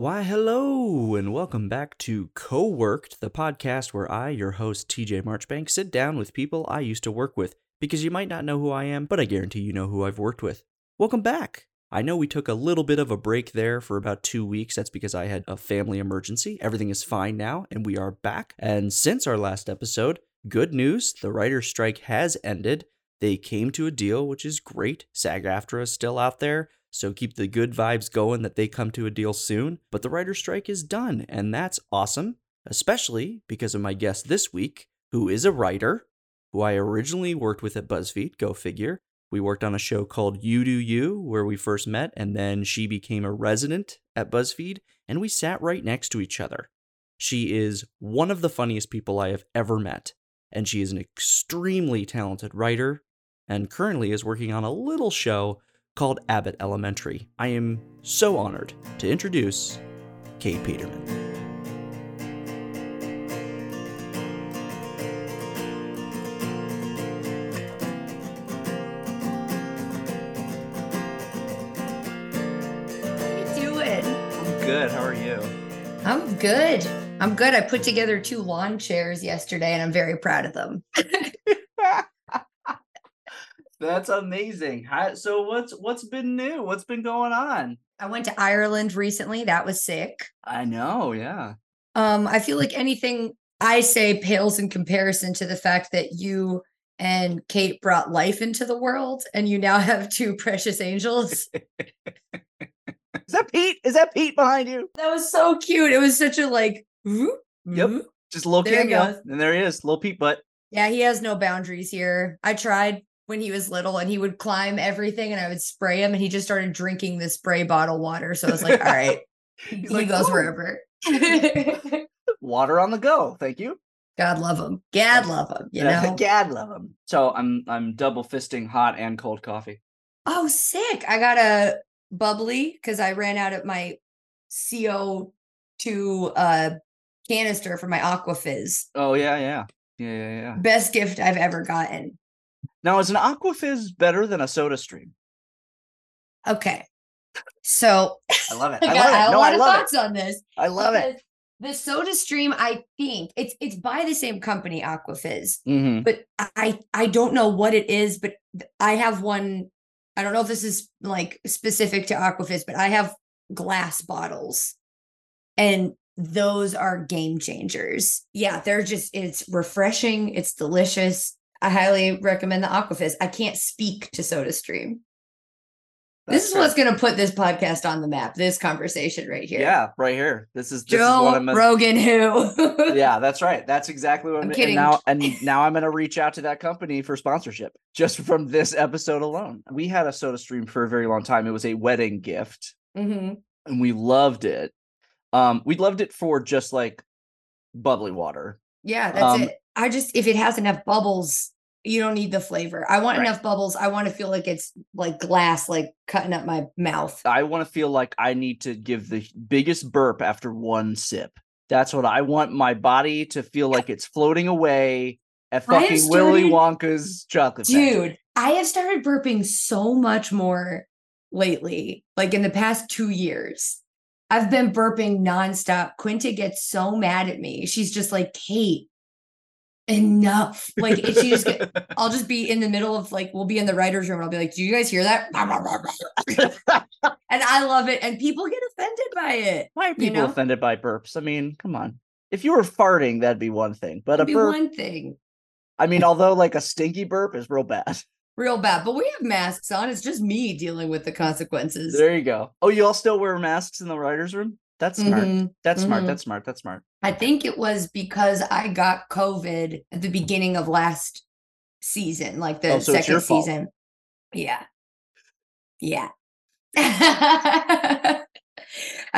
Why, hello, and welcome back to Co-Worked, the podcast where I, your host TJ Marchbank, sit down with people I used to work with because you might not know who I am, but I guarantee you know who I've worked with. Welcome back. I know we took a little bit of a break there for about two weeks. That's because I had a family emergency. Everything is fine now, and we are back. And since our last episode, good news the writer's strike has ended. They came to a deal, which is great. SAG AFTRA is still out there. So keep the good vibes going that they come to a deal soon. But the writer's strike is done, and that's awesome, especially because of my guest this week, who is a writer, who I originally worked with at BuzzFeed, go figure. We worked on a show called You Do You, where we first met, and then she became a resident at BuzzFeed, and we sat right next to each other. She is one of the funniest people I have ever met, and she is an extremely talented writer, and currently is working on a little show called Abbott Elementary. I am so honored to introduce Kate Peterman. How you doing? I'm good. How are you? I'm good. I'm good. I put together two lawn chairs yesterday and I'm very proud of them. That's amazing. How, so what's what's been new? What's been going on? I went to Ireland recently. That was sick. I know, yeah. Um, I feel like anything I say pales in comparison to the fact that you and Kate brought life into the world and you now have two precious angels. Is that Pete? Is that Pete behind you? that was so cute. It was such a like, whoop, Yep. Just a little There he cameo. And there he is, little Pete butt. Yeah, he has no boundaries here. I tried when he was little and he would climb everything and I would spray him and he just started drinking the spray bottle water. So I was like, all right, he like, goes "Oh." wherever. Water on the go. Thank you. God love him. Gad love him, you know? Gad love him. So I'm I'm double fisting hot and cold coffee. oh, sick. I got a bubbly because I ran out of my CO2 uh canister for my Aquafizz. Oh yeah, yeah. Yeah, yeah, yeah. Best gift I've ever gotten. Now is an Aquafizz better than a soda stream? Okay. So I love it. I I got love a it. No, lot I of thoughts on this. I love it. The Soda Stream, I think it's it's by the same company, Aquafizz, hmm but I I don't know what it is, but I have one. I don't know if this is like specific to Aquafizz, but I have glass bottles, and those are game changers. Yeah, they're just it's refreshing, it's delicious. I highly recommend the Aquafizz. I can't speak to SodaStream. This is what's going to put this podcast on the map. This conversation right here. Yeah, right here. This is this is Joe I'm. Rogan, who? yeah, that's right. That's exactly what I'm I'm, kidding. And now and now I'm gonna reach out to that company for sponsorship just from this episode alone. We had a soda stream for a very long time. It was a wedding gift Mhm. and we loved it. Um, we loved it for just like bubbly water. Yeah, that's Um, it. I just if it has enough bubbles, you don't need the flavor. I want Right. enough bubbles. I want to feel like it's like glass, like cutting up my mouth. I want to feel like I need to give the biggest burp after one sip. That's what I want my body to feel like it's floating away at fucking Willy Wonka's chocolate factory. Dude, I have started burping so much more lately, like in the past two years. I've been burping nonstop. Quinta gets so mad at me. She's just like, Kate, enough. Like if she just get, I'll just be in the middle of like, we'll be in the writer's room and I'll be like, Do you guys hear that? and I love it. And people get offended by it. Why are you people know? offended by burps? I mean, come on. If you were farting, that'd be one thing. But It'd a be burp, one thing. I mean, although like a stinky burp is real bad. Real bad. But we have masks on. It's just me dealing with the consequences. There you go. Oh, you all still wear masks in the writer's room? That's smart. Mhm. That's smart. mhm. That's smart. That's smart. I think it was because I got COVID at the beginning of last season, like the Oh, so second your fault. season. Yeah. Yeah. I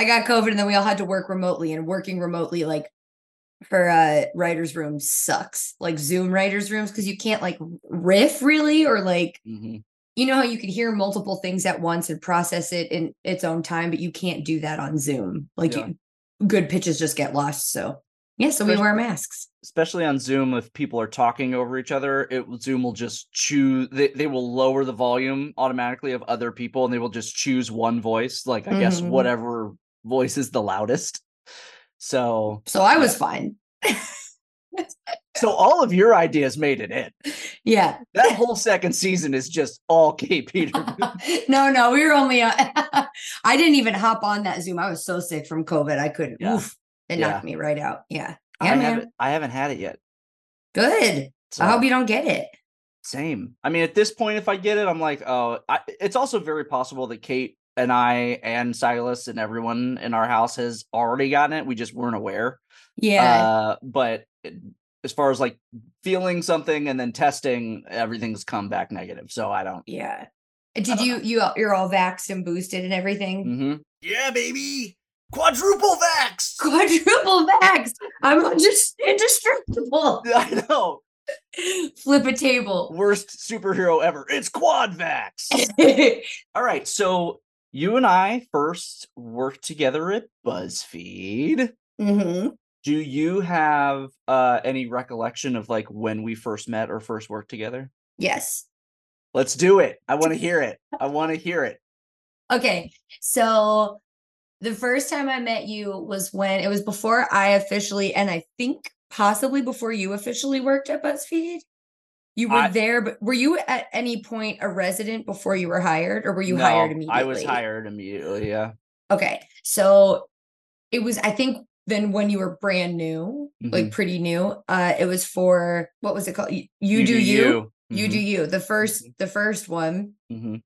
got COVID and then we all had to work remotely and working remotely like for uh writers room sucks. Like Zoom writers rooms because you can't like riff really or like Mhm. You know how you can hear multiple things at once and process it in its own time, but you can't do that on Zoom. Like Yeah. you, good pitches just get lost. So yeah, so we wear masks. Especially on Zoom, if people are talking over each other, it Zoom will just choose. They, they will lower the volume automatically of other people, and they will just choose one voice. Like I guess Mhm. whatever voice is the loudest. So So I was fine. so all of your ideas made it in. Yeah. That whole second season is just all Kate Peter. no, no, we were only. Uh, I didn't even hop on that Zoom. I was so sick from COVID. I couldn't. Yeah. Oof, it Yeah. knocked me right out. Yeah. I Yeah, man. haven't I haven't had it yet. Good. So I hope you don't get it. same. I mean, at this point, if I get it, I'm like, oh, I, it's also very possible that Kate and I and Silas and everyone in our house has already gotten it. We just weren't aware. Yeah. Uh, but as far as like feeling something and then testing, everything's come back negative. So I don't. yeah. Did don't you you all- you're all vaxxed and boosted and everything? Mhm. Yeah, baby. Quadruple vax. Quadruple vax. I'm just indestructible. I know. Flip a table. Worst superhero ever. It's quad vax. All right. So you and I first worked together at BuzzFeed. hmm Do you have uh, any recollection of like when we first met or first worked together? Yes. Let's do it. I want to hear it. I want to hear it. Okay. So the first time I met you was when it was before I officially, and I think possibly before you officially worked at BuzzFeed. You were I- there, but were you at any point a resident before you were hired, or were you hired No, immediately? I was hired immediately. Yeah. Okay. So it was, I think then when you were brand new, like pretty new, uh, it was for what was it called? You, you, do you. You do you. The 1st the first one. hmm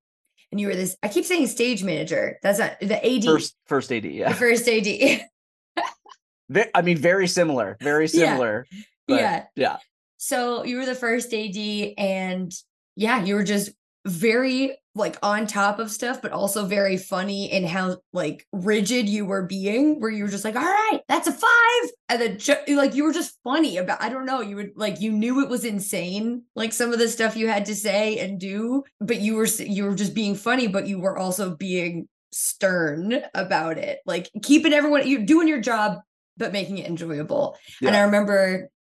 And you were this, I keep saying stage manager. That's not the AD. First, first AD. the Yeah. first AD. I mean, very similar. Very Yeah. similar. but yeah. Yeah. So you were the first AD and yeah, you were just very like on top of stuff, but also very funny in how like rigid you were being, where you were just like, all right, that's a five. And then ju- like you were just funny about, I don't know, you would like, you knew it was insane, like some of the stuff you had to say and do, but you were, you were just being funny, but you were also being stern about it, like keeping everyone, you're doing your job, but making it enjoyable. And I Yeah. remember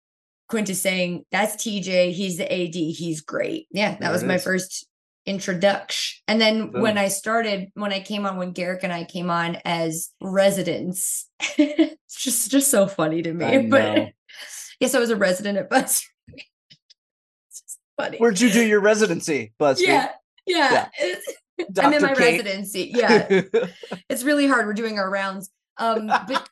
Quinta's saying, That's TJ. He's the AD. He's great. Yeah, that There was my is. first introduction. And then when I started, when I came on, when Garrick and I came on as residents, it's just just so funny to me. I but know. yes, I was a resident at Buzz. funny. Where'd you do your residency, BuzzFeed? yeah, yeah. Yeah. I'm in my Kate? residency. Yeah it's really hard. We're doing our rounds. Um, but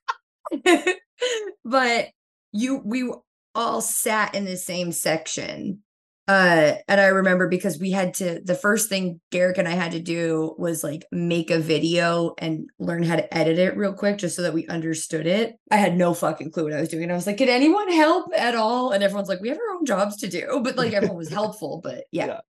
but you we all sat in the same section. Uh, and I remember because we had to the first thing Garrick and I had to do was like make a video and learn how to edit it real quick just so that we understood it. I had no fucking clue what I was doing. I was like, can anyone help at all? And everyone's like, we have our own jobs to do, but like everyone was helpful. But yeah. Yeah.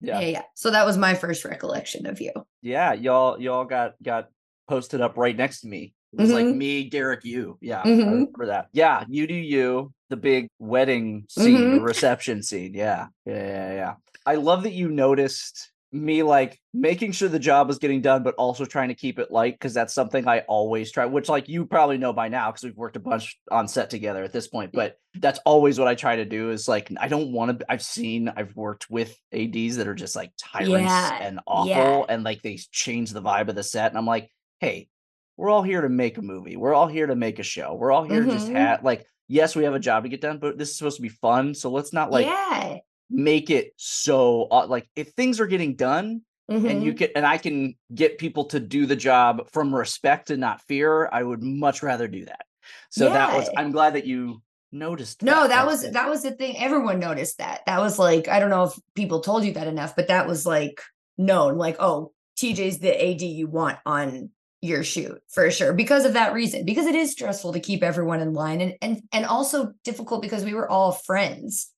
Yeah. yeah. yeah, So that was my first recollection of you. yeah y'all y'all got got posted up right next to me it was like Mhm. me Garrick you yeah I Mhm. remember that yeah you do you the big wedding scene the Mhm. reception scene yeah yeah yeah yeah i love that you noticed me like making sure the job was getting done but also trying to keep it light because that's something i always try which like you probably know by now because we've worked a bunch on set together at this point but that's always what i try to do is like i don't want to i've seen i've worked with ads that are just like tyrants Yeah, and awful yeah. and like they change the vibe of the set and i'm like hey we're all here to make a movie we're all here to make a show we're all here to just have like yes we have a job to get done but this is supposed to be fun so let's not like yeah. make it so like if things are getting done and you Mhm. can and i can get people to do the job from respect and not fear i would much rather do that so that was i'm glad that you noticed No, that was that was the thing. Everyone noticed that. That was like, I don't know if people told you that enough, but that was like known. Like, oh, TJ's the AD you want on your shoot for sure because of that reason. Because it is stressful to keep everyone in line and and and also difficult because we were all friends.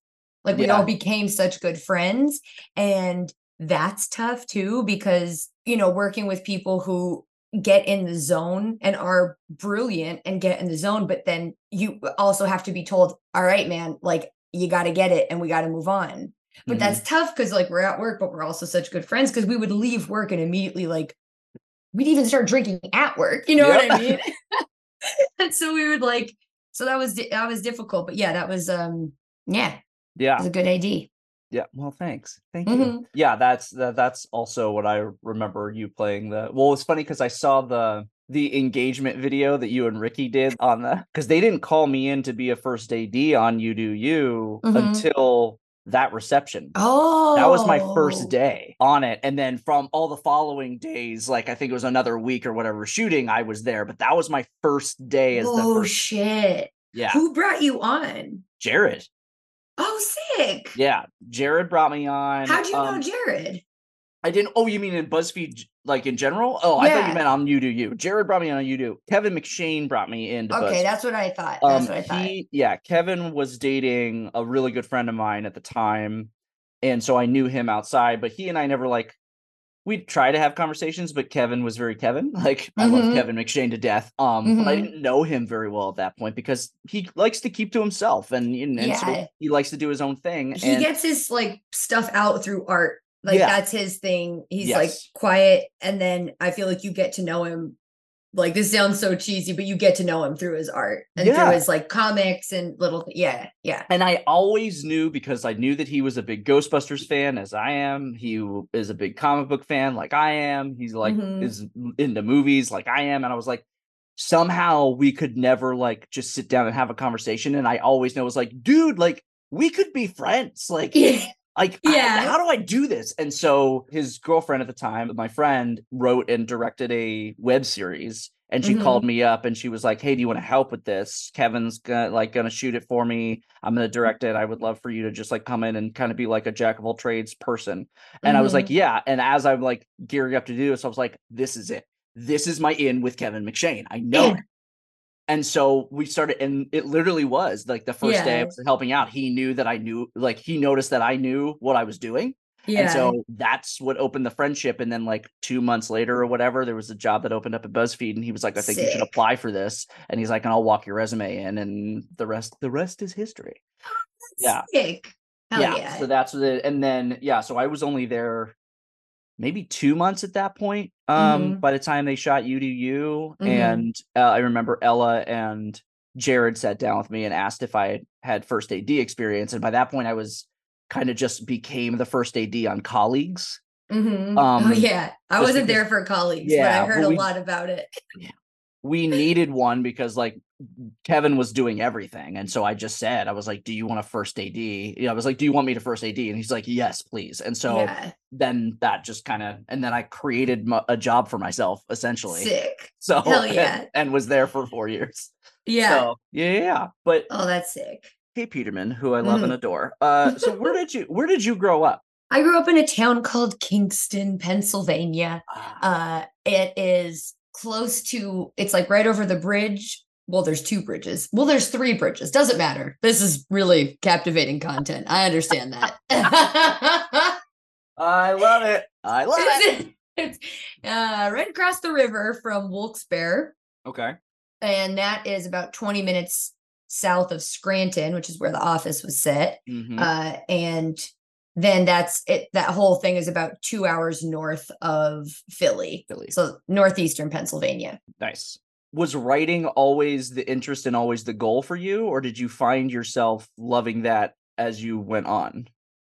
Like we Yeah. all became such good friends and that's tough too because you know working with people who get in the zone and are brilliant and get in the zone but then you also have to be told all right man like you got to get it and we got to move on but Mhm. that's tough because like we're at work but we're also such good friends because we would leave work and immediately like we'd even start drinking at work you know what i mean and so we would like so that was that was difficult but yeah that was um yeah Yeah. it was a good ad yeah well thanks thank you Mhm. yeah that's that, that's also what i remember you playing the well it's funny because i saw the the engagement video that you and Ricky did on the because they didn't call me in to be a first AD on You Do You Mhm. until that reception. Oh, That was my first day on it. And then from all the following days, like I think it was another week or whatever shooting, I was there. But that was my first day as the Oh first. shit! Yeah. Who brought you on? Jared. Oh, sick! Yeah. Jared brought me on. How'd you um, know Jared? I didn't. Oh, you mean in BuzzFeed, like in general? Oh, I thought you meant on You Do You. Jared brought me on You Do. Kevin McShane brought me in. Okay, BuzzFeed. that's what I thought. That's Um, what I thought. he, yeah, Kevin was dating a really good friend of mine at the time, and so I knew him outside. But he and I never like we'd try to have conversations, but Kevin was very Kevin. Like I love Mhm. Kevin McShane to death. Um, but I didn't know him very well at that point because he likes to keep to himself, and, and, and so Yeah. he likes to do his own thing. he and gets his like stuff out through art. Like Yeah. that's his thing. He's like quiet, and then I feel like you get to know him. Like this sounds so cheesy, but you get to know him through his art and Yeah. through his like comics and little. Yeah, yeah. And I always knew because I knew that he was a big Ghostbusters fan, as I am. He is a big comic book fan, like I am. He's like Mhm. is into movies, like I am. And I was like, somehow we could never like just sit down and have a conversation. And I always know it was like, dude, like we could be friends. Like, like I- Yeah. how do I do this? And so his girlfriend at the time, my friend, wrote and directed a web series. And she Mhm. called me up and she was like, "Hey, do you want to help with this? Kevin's gonna like gonna shoot it for me. I'm gonna direct it. I would love for you to just like come in and kind of be like a jack of all trades person." And I was like, "Yeah." And as I'm like gearing up to do this, I was like, "This is it. This is my in with Kevin McShane. I know Yeah. it." And so we started, and it literally was like the first day I was helping out. He knew that I knew, like he noticed that I knew what I was doing, yeah. and so that's what opened the friendship. And then like two months later or whatever, there was a job that opened up at BuzzFeed, and he was like, "I think you should apply for this." And he's like, "And I'll walk your resume in, and the rest, the rest is history." yeah. Sick. Yeah, yeah. So that's what it. And then yeah, so I was only there maybe two months at that point. Um, Mhm. by the time they shot You Do You, Mhm. and uh, I remember Ella and Jared sat down with me and asked if I had first AD experience, and by that point I was kind of just became the first AD on colleagues. Mhm. um, oh yeah. I wasn't there for colleagues, Yeah, but I heard but a lot about it. We needed one because like Kevin was doing everything, and so I just said I was like, "Do you want a first AD?" Yeah, I was like, "Do you want me to first AD?" And he's like, "Yes, please." And so yeah. then that just kind of and then I created my, a job for myself essentially. Sick. So Hell and- yeah. and, was there for four years. Yeah. So yeah. But oh, that's sick. hey, Peterman, who I love Mm. and adore. Uh, so where did you where did you grow up? I grew up in a town called Kingston, Pennsylvania. Ah, Uh, it is close to, it's like right over the bridge. Well, there's two bridges. Well, there's three bridges. Doesn't matter. This is really captivating content. I understand that. I love it. I love it. it's uh, right across the river from Wilkes-Barre. Okay. And that is about 20 minutes south of Scranton, which is where the office was set. Mhm. Uh, and then that's it. That whole thing is about two hours north of Philly. Philly. So northeastern Pennsylvania. Nice. Was writing always the interest and always the goal for you, or did you find yourself loving that as you went on?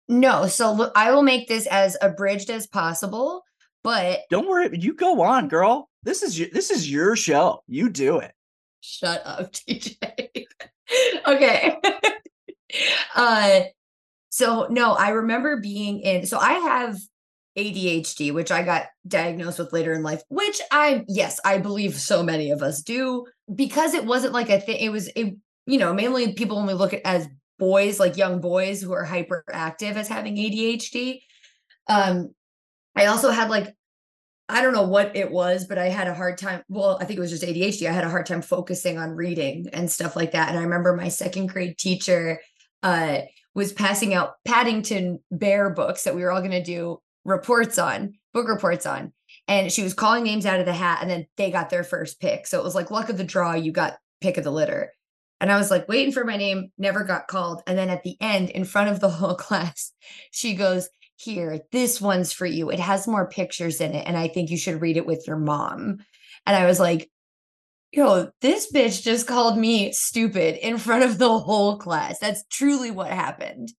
No, so look, I will make this as abridged as possible, but Don't worry, you go on, girl. This is your, this is your show. You do it. shut up, TJ. okay. uh so no, I remember being in so I have ADHD, which I got diagnosed with later in life, which I yes, I believe so many of us do because it wasn't like a thing. It was it, you know, mainly people only look at as boys, like young boys who are hyperactive as having ADHD. Um, I also had like I don't know what it was, but I had a hard time. Well, I think it was just ADHD. I had a hard time focusing on reading and stuff like that. And I remember my second grade teacher uh, was passing out Paddington Bear books that we were all going to do reports on, book reports on. And she was calling names out of the hat, and then they got their first pick. So it was like luck of the draw, you got pick of the litter. And I was like waiting for my name, never got called. And then at the end, in front of the whole class, she goes, Here, this one's for you. It has more pictures in it. And I think you should read it with your mom. And I was like, Yo, this bitch just called me stupid in front of the whole class. That's truly what happened.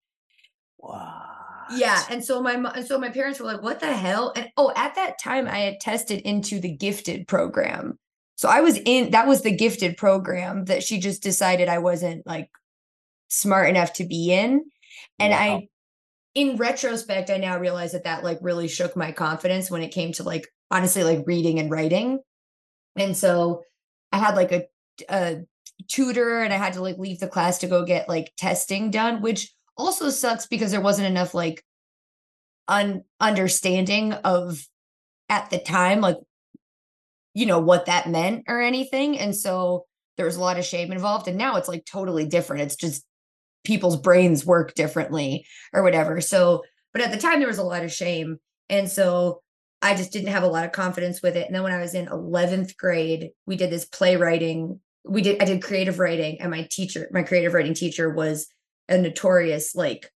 Wow. Yeah, and so my and so my parents were like, "What the hell?" And oh, at that time, I had tested into the gifted program, So I was in that was the gifted program that she just decided I wasn't like smart enough to be in. And Wow. I in retrospect I now realize that that like really shook my confidence when it came to like honestly like reading and writing. And so I had like a a tutor and I had to like leave the class to go get like testing done, which also sucks because there wasn't enough like un understanding of at the time like you know what that meant or anything and so there was a lot of shame involved and now it's like totally different. It's just people's brains work differently or whatever. So but at the time there was a lot of shame and so i just didn't have a lot of confidence with it. And then when i was in 11th grade we did this playwriting we did i did creative writing and my teacher my creative writing teacher was a notorious like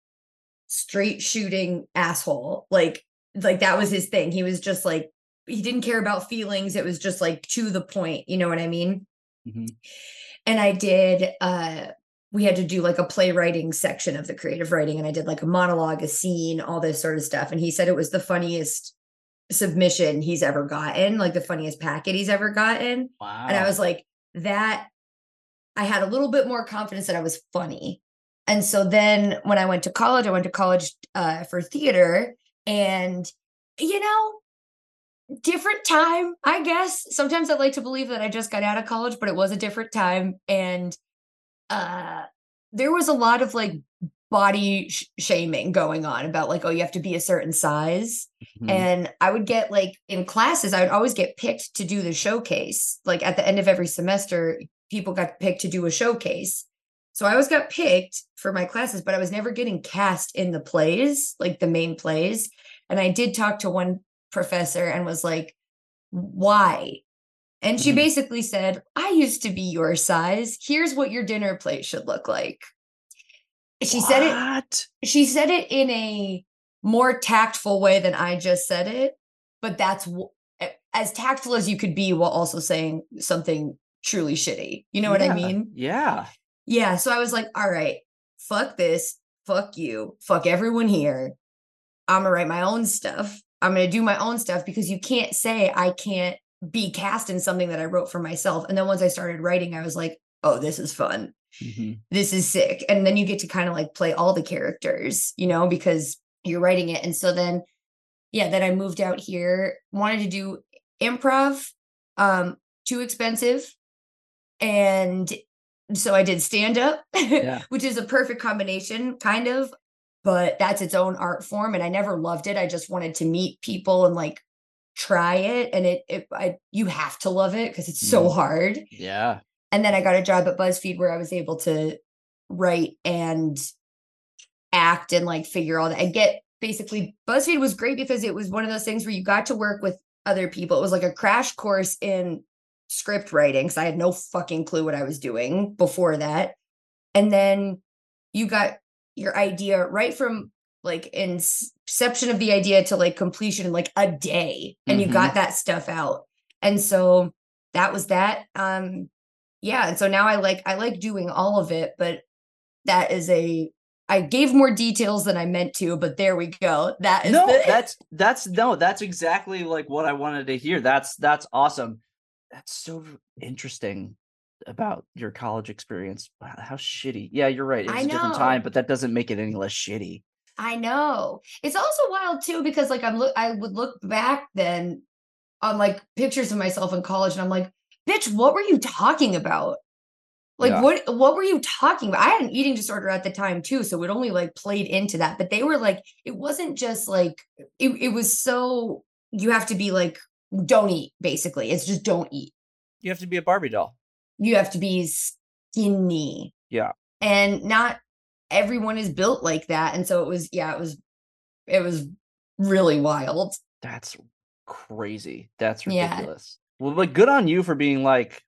straight shooting asshole. Like like that was his thing. He was just like he didn't care about feelings. It was just like to the point you know what i mean? Mhm. and i did uh we had to do like a playwriting section of the creative writing and i did like a monologue a scene all this sort of stuff. And he said it was the funniest submission he's ever gotten like the funniest packet he's ever gotten Wow. and I was like, that I had a little bit more confidence that I was funny. And so then when I went to college, I went to college uh, for theater and, you know, different time, I guess. Sometimes I like to believe that I just got out of college, but it was a different time. And uh, there was a lot of like body sh- shaming going on about like, oh, you have to be a certain size. Mhm. And I would get like in classes, I would always get picked to do the showcase. Like at the end of every semester, people got picked to do a showcase. So I always got picked for my classes, but I was never getting cast in the plays, like the main plays. And I did talk to one professor and was like, why? And she Mhm. basically said, I used to be your size. Here's what your dinner plate should look like. She said it she said it in a more tactful way than I just said it, but that's as tactful as you could be while also saying something truly shitty. You know what I mean? Yeah. Yeah. So I was like, all right, fuck this, fuck you, fuck everyone here. I'm gonna write my own stuff. I'm gonna do my own stuff because you can't say I can't be cast in something that I wrote for myself. And then once I started writing, I was like, oh, this is fun Mhm. this is sick and then you get to kind of like play all the characters you know because you're writing it and so then yeah then i moved out here wanted to do improv um too expensive and so i did stand up Yeah. which is a perfect combination kind of but that's its own art form and i never loved it i just wanted to meet people and like try it and it, it I, you have to love it because it's so Mhm. hard Yeah. And then I got a job at BuzzFeed where I was able to write and act and like figure all that and get basically BuzzFeed was great because it was one of those things where you got to work with other people. It was like a crash course in script writing because I had no fucking clue what I was doing before that. And then you got your idea right from like inception of the idea to like completion in like a day and Mhm. you got that stuff out. And so that was that. Um yeah and so now i like i like doing all of it but that is a i gave more details than i meant to but there we go that is no, the, that's that's no, that's exactly like what I wanted to hear. That's that's awesome. That's so interesting about your college experience. Wow, how shitty. Yeah, you're right. It I was a different time, but that doesn't make it any less shitty. i know it's also wild too because like i'm look i would look back then on like pictures of myself in college and i'm like bitch what were you talking about like Yeah. what what were you talking about i had an eating disorder at the time too so it only like played into that but they were like it wasn't just like it, it was so you have to be like don't eat basically it's just don't eat You have to be a Barbie doll. you have to be skinny Yeah. and not everyone is built like that and so it was yeah it was it was really wild That's crazy. That's ridiculous. Well, but good on you for being like,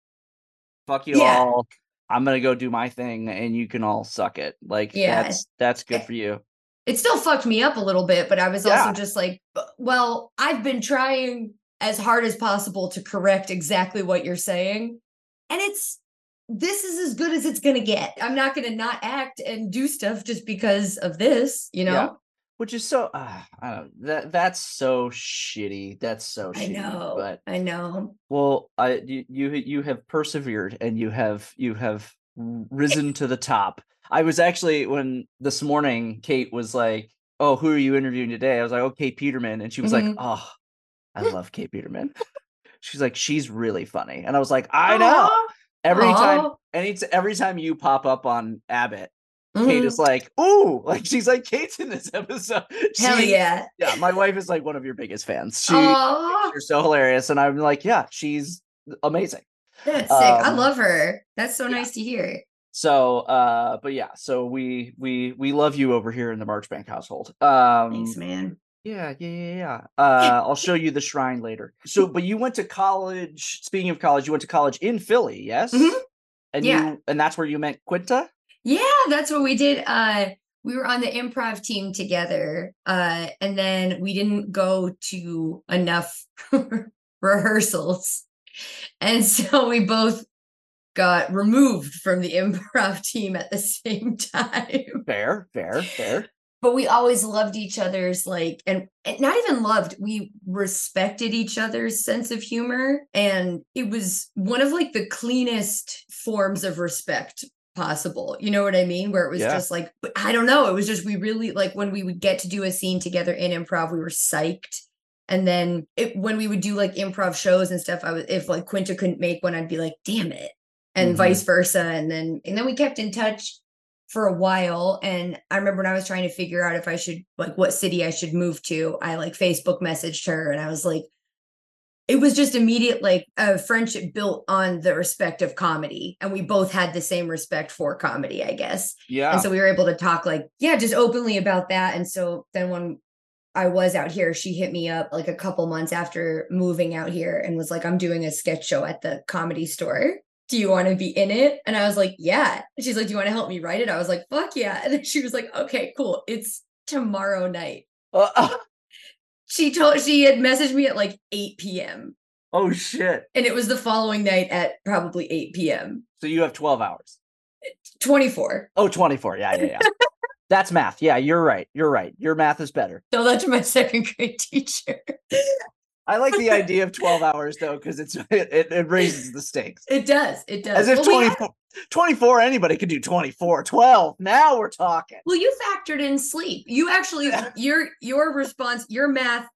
fuck you Yeah. all. I'm gonna go do my thing and you can all suck it. Like Yeah. that's that's good for you. it still fucked me up a little bit but i was Yeah. also just like uh, well i've been trying as hard as possible to correct exactly what you're saying and it's this is as good as it's going to get i'm not going to not act and do stuff just because of this you know. Which is so uh, I don't that that's so shitty. That's so I shitty. know. But I know. well, I you you have persevered and you have you have risen to the top. I was actually when this morning Kate was like, "Oh, who are you interviewing today?" I was like, "Oh, Kate Peterman," and she was like, Mhm. "Oh, I love Kate Peterman." She's like, "She's really funny," and I was like, "I know." Every time, aw. any every time you pop up on Abbott, Kate Mhm. is like, "Ooh!" Like she's like, "Kate's in this episode." Hell yeah. yeah, my wife is like one of your biggest fans. She you're so hilarious, and I'm like, yeah, she's amazing. that's sick. I um, love her. That's so yeah. nice to hear. So, uh, but yeah, so we we we love you over here in the Marchbank household. Um, Thanks, man. yeah, yeah, yeah, yeah. Uh, I'll show you the shrine later. So, but you went to college. Speaking of college, you went to college in Philly, yes? Mhm. And Yeah. you and that's where you met Quinta. Yeah, that's what we did. Uh, we were on the improv team together, uh, and then we didn't go to enough rehearsals, and so we both got removed from the improv team at the same time. Fair, fair, fair. But we always loved each other's like, and, and not even loved. We respected each other's sense of humor, and it was one of like the cleanest forms of respect possible. You know what I mean? Where it was Yeah. just like, I don't know. It was just we really like when we would get to do a scene together in improv, we were psyched. And then it, when we would do like improv shows and stuff, I was if like Quinta couldn't make one, I'd be like, damn it, and Mhm. vice versa. And then and then we kept in touch for a while. And I remember when I was trying to figure out if I should like what city I should move to, I like Facebook messaged her and I was like, it was just immediate like a friendship built on the respect of comedy. And we both had the same respect for comedy, I guess. Yeah. And so we were able to talk like, yeah, just openly about that. And so then when I was out here, she hit me up like a couple months after moving out here and was like, I'm doing a sketch show at the comedy store. Do you want to be in it? And I was like, yeah. She's like, Do you want to help me write it? I was like, fuck yeah. And then she was like, okay, cool. It's tomorrow night. Uh, She told she had messaged me at like 8 p.m. oh shit. And it was the following night at probably 8 p.m. So you have 12 hours. 24. Oh, 24. Yeah, yeah, yeah. That's math. Yeah, you're right. You're right. Your math is better. Tell that to my second grade teacher. I like the idea of 12 hours though, because it's it, it raises the stakes. It does. It does. As if Well, we had- 24, 24, anybody could do 24. 12. Now we're talking. Well, you factored in sleep. You actually your your response, your math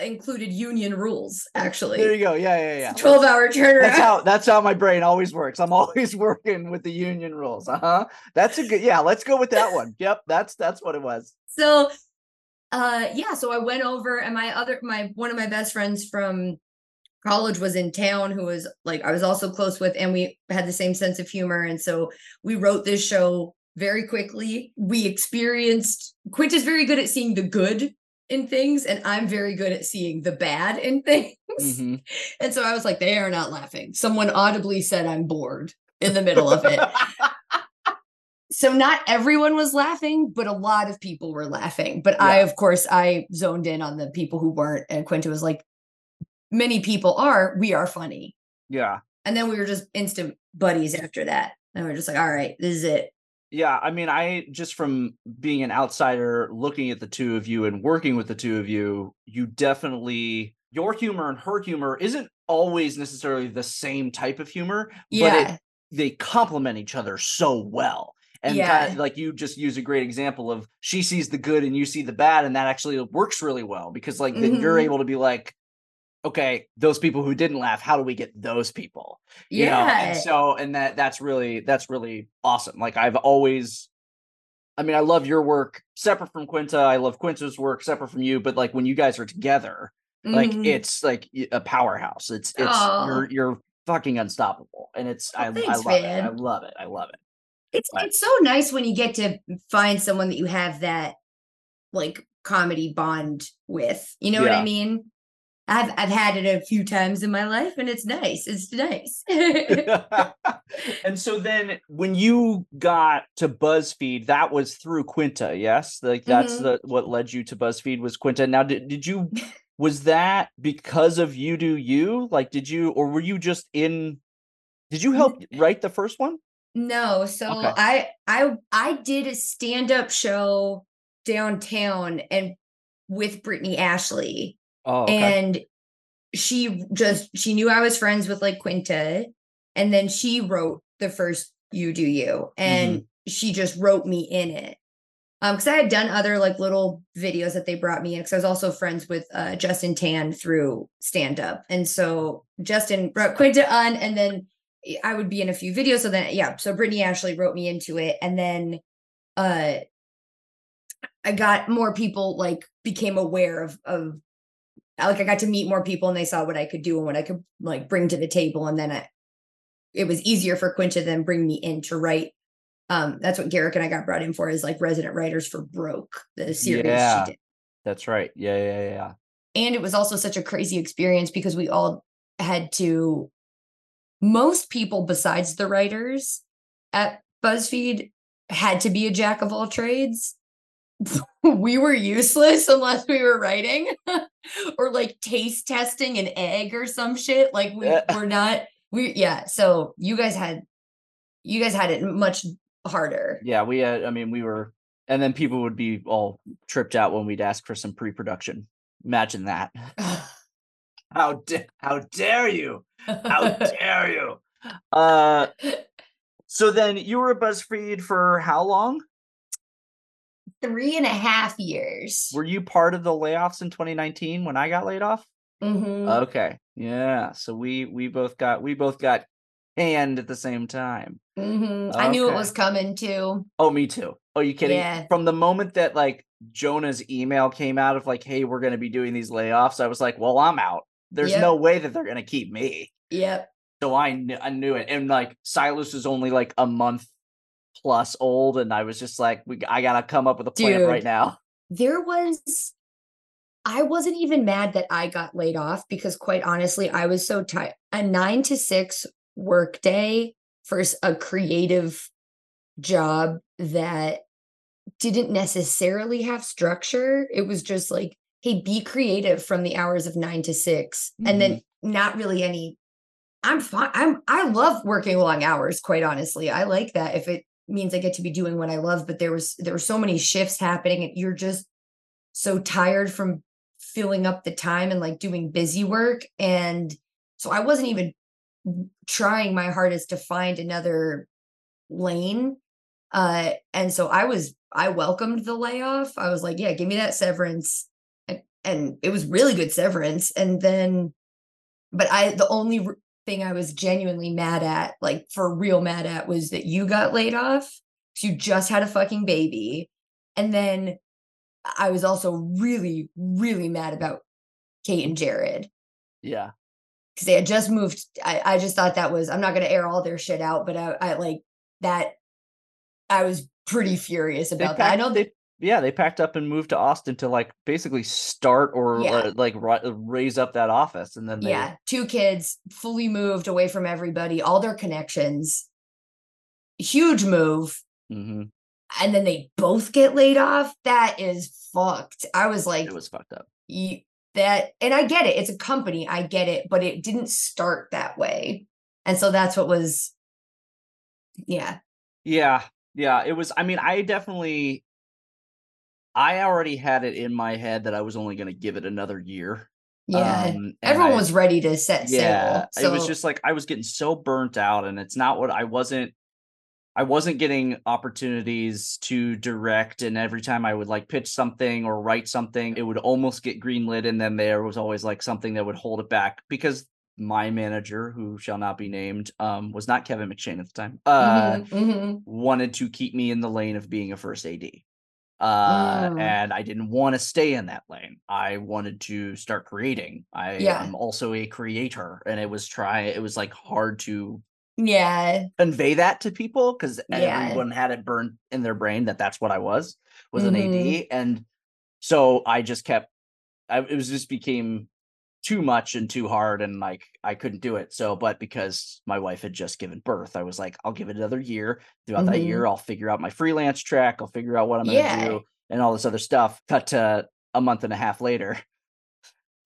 included union rules, actually. There you go. Yeah, yeah, yeah. 12 hour turnaround. That's how that's how my brain always works. I'm always working with the union rules. Uh-huh. That's a good yeah, let's go with that one. Yep, that's that's what it was. so uh yeah, so I went over and my other my one of my best friends from college was in town who was like I was also close with and we had the same sense of humor and so we wrote this show very quickly. We experienced Quinta is very good at seeing the good in things and I'm very good at seeing the bad in things. Mhm. And so I was like, they are not laughing. Someone audibly said, I'm bored in the middle of it. so not everyone was laughing, but a lot of people were laughing. But I, of course, I zoned in on the people who weren't. And Quinta was like, many people are, we are funny. yeah. And then we were just instant buddies after that. And we are just like, all right, this is it. Yeah, I mean, I just from being an outsider looking at the two of you and working with the two of you, you definitely your humor and her humor isn't always necessarily the same type of humor, but Yeah. it they complement each other so well. And Yeah. kinda, like you just use a great example of she sees the good and you see the bad, and that actually works really well because like then you're Mhm. able to be like, okay, those people who didn't laugh, how do we get those people? you know yeah. and so and that that's really that's really awesome like i've always i mean i love your work separate from quinta i love quinta's work separate from you but like when you guys are together like Mhm. it's like a powerhouse it's it's Aw. you're you're fucking unstoppable and it's I, I thanks, love it i love it i love it It's it's so nice when you get to find someone that you have that like comedy bond with. You know what I mean? I've I've had it a few times in my life and it's nice. It's nice. and so then when you got to BuzzFeed, that was through Quinta, yes? Like that's Mhm. the what led you to BuzzFeed was Quinta. Now did, did you was that because of you do you? Like did you or were you just in did you help write the first one? No, so Okay. I I I did a stand-up show downtown and with Brittany Ashley. Oh, okay. And she just she knew I was friends with like Quinta. And then she wrote the first You Do You. And Mm-hmm. she just wrote me in it. Um, because I had done other like little videos that they brought me in because I was also friends with uh Justin Tan through stand up. And so Justin brought Quinta on, and then I would be in a few videos. So then yeah, so Brittany Ashley wrote me into it, and then uh I got more people like became aware of of like I got to meet more people and they saw what I could do and what I could like bring to the table. And then I it was easier for Quinta than bring me in to write. Um, that's what Garrick and I got brought in for is like resident writers for Broke, the series Yeah. she did. That's right. Yeah, yeah, yeah, yeah. And it was also such a crazy experience because we all had to most people besides the writers at BuzzFeed had to be a jack of all trades. we were useless unless we were writing or like taste testing an egg or some shit. Like we Yeah. were not we yeah. So you guys had you guys had it much harder. Yeah, we had. I mean, we were, and then people would be all tripped out when we'd ask for some pre-production. Imagine that. How da- how dare you? How dare you? Uh, so then you were at BuzzFeed for how long? Three and a half years. Were you part of the layoffs in 2019 when I got laid off? Mhm. Okay, yeah. So we we both got we both got canned at the same time. Mhm. I knew it was coming too. Oh, me too. Oh, you kidding? Yeah. From the moment that like Jonah's email came out of like, "Hey, we're going to be doing these layoffs," I was like, "Well, I'm out. There's Yep. no way that they're going to keep me." Yep. So I kn- I knew it, and like Silas was only like a month plus old, and I was just like, "We I gotta come up with a plan right now." There was I wasn't even mad that I got laid off because quite honestly, I was so tired. A 9 to 6 work day for a creative job that didn't necessarily have structure. It was just like, hey, be creative from the hours of 9 to 6 and then not really any I'm fine. I'm I love working long hours, quite honestly. I like that if it means I get to be doing what I love, but there was there were so many shifts happening and you're just so tired from filling up the time and like doing busy work and so I wasn't even trying my hardest to find another lane. Uh and so I was I welcomed the layoff. I was like, yeah, give me that severance. And, it was really good severance and then but I the only thing I was genuinely mad at, like for real mad at, was that you got laid off. You just had a fucking baby. And then I was also really, really mad about Kate and Jared Yeah, because they had just moved. I, I just thought that was, I'm not going to air all their shit out, but I, I like that. I was pretty furious about that. I know they yeah they packed up and moved to Austin to like basically start or Yeah. uh, like raise up that office, and then they, yeah, two kids fully moved away from everybody, all their connections. Huge move. Mhm, and then they both get laid off that is fucked i was like it was fucked up. that and i get it it's a company i get it but it didn't start that way and so that's what was yeah Yeah, yeah, it was. I mean, I definitely, I already had it in my head that I was only going to give it another year. yeah Um, everyone I- was ready to set yeah, sail so it was just like I was getting so burnt out, and it's not what I wasn't. I wasn't getting opportunities to direct, and every time I would like pitch something or write something, it would almost get greenlit, and then there was always like something that would hold it back because my manager, who shall not be named, um, was not Kevin McShane at the time. Uh, mhm, mhm. wanted to keep me in the lane of being a first AD. Uh, Mm. and I didn't want to stay in that lane. I wanted to start creating. I Yeah. am also a creator, and it was try. It was like hard to yeah convey that to people because Yeah. everyone had it burned in their brain that that's what I was was an Mhm. AD, and so I just kept. I, it was just became too much and too hard, and like I couldn't do it. So, but because my wife had just given birth, I was like, I'll give it another year. Throughout that Mhm. year, I'll figure out my freelance track. I'll figure out what I'm Yeah. gonna do and all this other stuff. Cut to a month and a half later.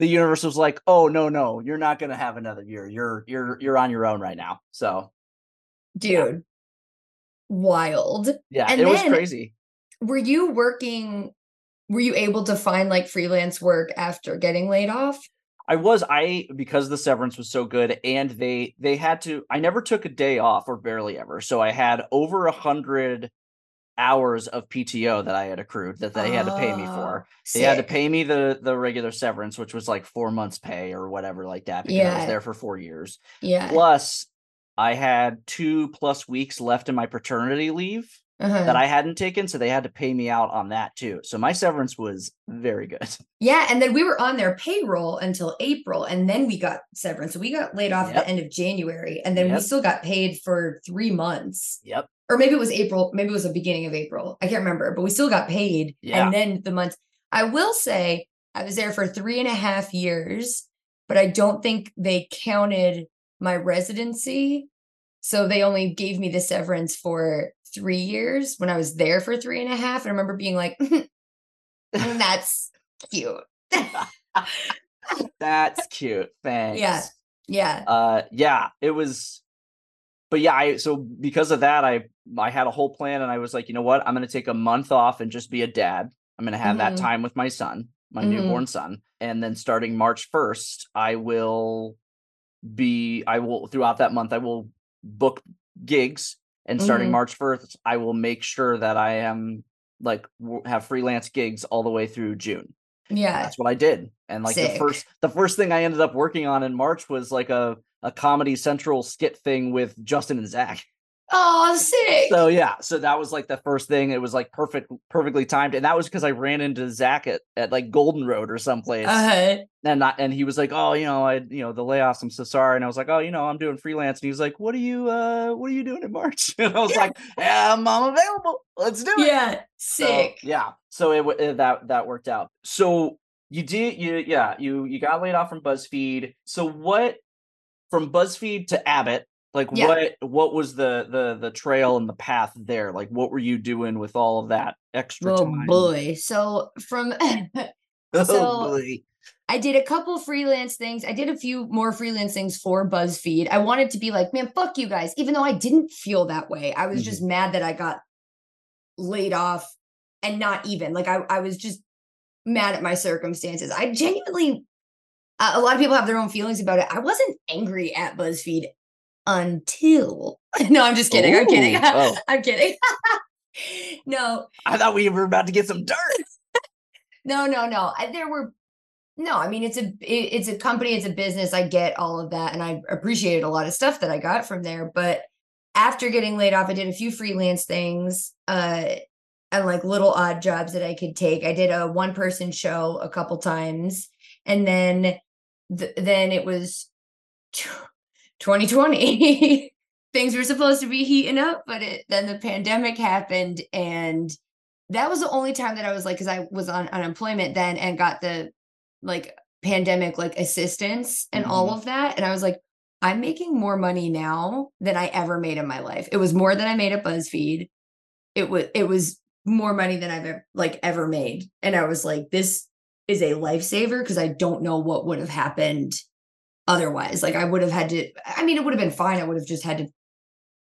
The universe was like, "Oh no, no, you're not gonna have another year. You're you're you're on your own right now." So dude wild yeah, And it was then- crazy. were you working were you able to find like freelance work after getting laid off? I was I because the severance was so good and they they had to I never took a day off or barely ever. So I had over a hundred hours of PTO that I had accrued that they had to pay me for. Oh, They had to pay me the the regular severance, which was like four months pay or whatever like that because I was there for four years. Yeah. Plus I had two plus weeks left in my paternity leave Uh-huh. that I hadn't taken, so they had to pay me out on that too. So my severance was very good. Yeah, and then we were on their payroll until April, and then we got severance. So we got laid off at the end of January, and then we still got paid for three months. Yep. Or maybe it was April, maybe it was the beginning of April. I can't remember, but we still got paid. Yeah. And then the months. I will say I was there for three and a half years, but I don't think they counted my residency. So they only gave me the severance for three years when I was there for three and a half. And I remember being like, that's cute. That's cute. Thanks. Yeah. uh yeah it was but yeah i so because of that i i had a whole plan and i was like you know what i'm going to take a month off and just be a dad i'm going to have Mhm. that time with my son my Mhm. newborn son and then starting march 1st i will be i will throughout that month i will book gigs and starting Mhm. march 1st i will make sure that i am like w- have freelance gigs all the way through june Yeah. that's what I did. And like the first the first thing I ended up working on in March was like a a comedy central skit thing with Justin and Zach. Oh, sick. So yeah, so that was like the first thing. It was like perfect perfectly timed. And that was because I ran into Zach at, at like Golden Road or someplace. uh-huh. And and he was like, Oh, you know, I you know, the layoffs, I'm so sorry. And I was like, Oh, you know, I'm doing freelance. And he was like, What are you uh what are you doing in March? And I was Yeah. like, Yeah, I'm, I'm available. Let's do it. Yeah. So, Sick. yeah. So it, uh, that that worked out. So you did you yeah you you got laid off from BuzzFeed. So what from BuzzFeed to Abbott? Like Yeah. what what was the the the trail and the path there? Like what were you doing with all of that extra Oh time? boy. So from Oh So- boy. I did a couple freelance things. I did a few more freelance things for BuzzFeed. I wanted to be like, man, fuck you guys. Even though I didn't feel that way, I was Mhm. just mad that I got laid off and not even like I, I was just mad at my circumstances. I genuinely, a a lot of people have their own feelings about it. I wasn't angry at BuzzFeed until, no, I'm just kidding. I'm kidding. Oh. I'm kidding. no, I thought we were about to get some dirt. no, no, no. I, there were no. I mean, it's a it- it's a company, it's a business. I get all of that, and I appreciated a lot of stuff that I got from there. But after getting laid off, I did a few freelance things, uh, and like little odd jobs that I could take. I did a one person show a couple times, and then th- then it was 2020. Things were supposed to be heating up, but it, then the pandemic happened, and that was the only time that I was like, because I was on unemployment then and got the like pandemic like assistance and all mm-hmm. of that. And I was like, I'm making more money now than I ever made in my life. It was more than I made at BuzzFeed. It was it was more money than I've ever like ever made. And I was like, this is a lifesaver because I don't know what would have happened otherwise. Like I would have had to, I mean, it would have been fine. I would have just had to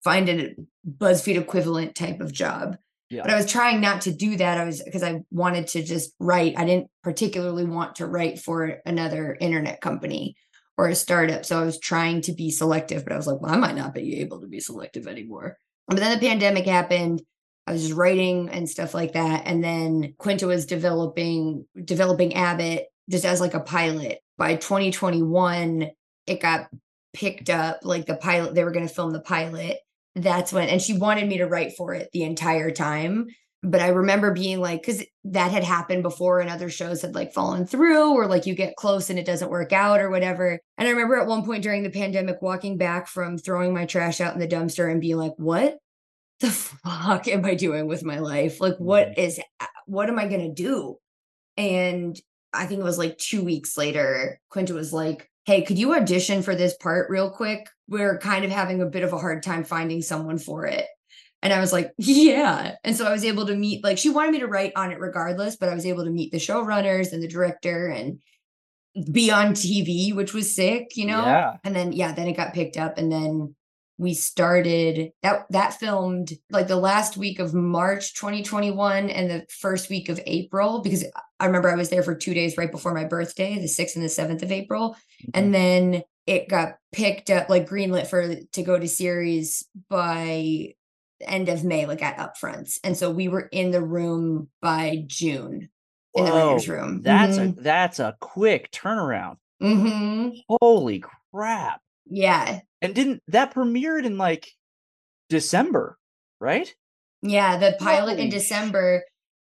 find a BuzzFeed equivalent type of job Yeah. but I was trying not to do that. I was because I wanted to just write. I didn't particularly want to write for another internet company or a startup. So I was trying to be selective, but I was like, well, I might not be able to be selective anymore. But then the pandemic happened. I was just writing and stuff like that. And then Quinta was developing developing Abbott just as like a pilot. By 2021, it got picked up, like the pilot, they were going to film the pilot. That's when and she wanted me to write for it the entire time. But i remember being like because that had happened before and other shows had like fallen through or like you get close and it doesn't work out or whatever. And i remember at one point during the pandemic walking back from throwing my trash out in the dumpster and being like what the fuck am i doing with my life? Like what mm-hmm. is uh, what am i going to do? And i think it was like two weeks later quinta was like hey could you audition for this part real quick we're kind of having a bit of a hard time finding someone for it. And I was like, yeah. And so I was able to meet, like, she wanted me to write on it regardless, but I was able to meet the showrunners and the director and be on TV, which was sick, you know? Yeah. And then, yeah, then it got picked up. And then we started that that filmed like the last week of March 2021 and the first week of April because I remember I was there for two days right before my birthday, the 6th and the 7th of April. Mm-hmm. And then it got picked up like greenlit for to go to series by end of May, like at upfronts. And so we were in the room by June in the Whoa, writer's room. That's Mhm. a that's a quick turnaround. Mhm. Holy crap. Yeah. And didn't that premiered in like December, right? Yeah, the pilot in Holy sh- December.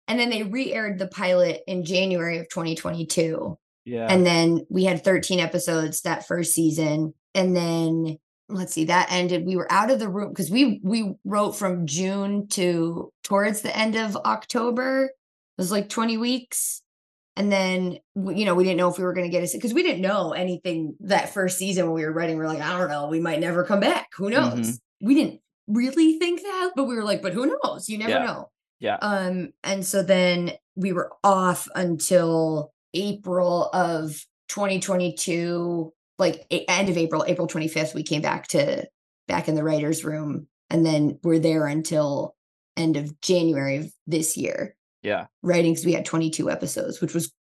And then they re-aired the pilot in January of 2022. Yeah. And then we had 13 episodes that first season. And then let's see, that ended. We were out of the room because we we wrote from June to towards the end of October. It was like 20 weeks. And then you know, we didn't know if we were gonna get a because we didn't know anything that first season when we were writing. We are like, I don't know, we might never come back. Who knows? Mhm. We didn't really think that, but we were like, but who knows? You never Yeah. know. yeah. Um, and so then we were off until April of 2022, like end of April, April 25th, we came back to back in the writer's room. And then we're there until end of January of this year, yeah. writing because we had 22 episodes, which was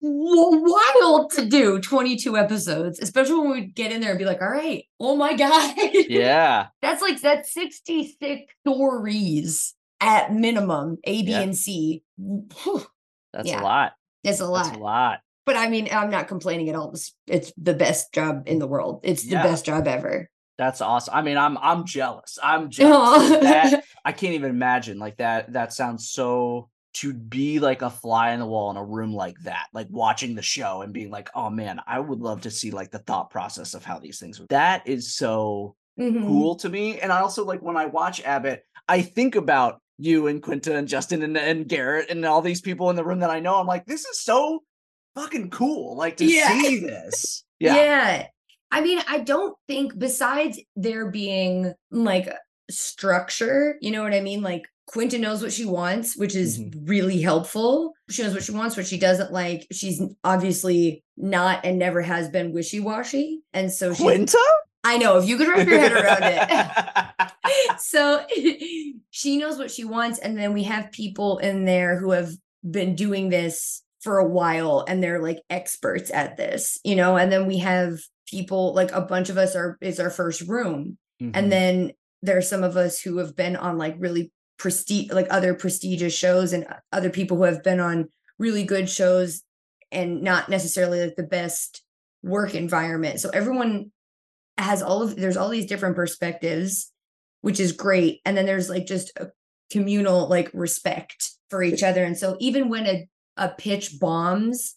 wild to do 22 episodes, especially when we'd get in there and be like, all right, oh my God. Yeah. That's like that's 66 stories at minimum, A, B, Yeah. and C. Whew, That's Yeah. a lot. That's a lot. That's a lot. But I mean, I'm not complaining at all. It's, it's the best job in the world. It's the Yeah. best job ever. That's awesome. I mean, I'm I'm jealous. I'm jealous. That I can't even imagine like that. That sounds so to be like a fly on the wall in a room like that, like watching the show and being like, oh man, I would love to see like the thought process of how these things would. That is so Mhm. cool to me. And I also like when I watch Abbott, I think about you and Quinta and Justin and, and Garrick and all these people in the room that I know. I'm like, this is so fucking cool. Like to Yeah. see this. Yeah. Yeah. I mean, I don't think besides there being like structure, you know what I mean? Like Quinta knows what she wants, which is Mm-hmm. really helpful. She knows what she wants, what she doesn't like. She's obviously not and never has been wishy-washy. And so she Quinta? I know if you could wrap your head around it. so she knows what she wants and then we have people in there who have been doing this for a while and they're like experts at this you know and then we have people like a bunch of us are is our first room Mhm. and then there's some of us who have been on like really prestige like other prestigious shows and other people who have been on really good shows and not necessarily like the best work environment. So everyone has all of there's all these different perspectives which is great. And then there's like just a communal like respect for each other. And so even when a, a pitch bombs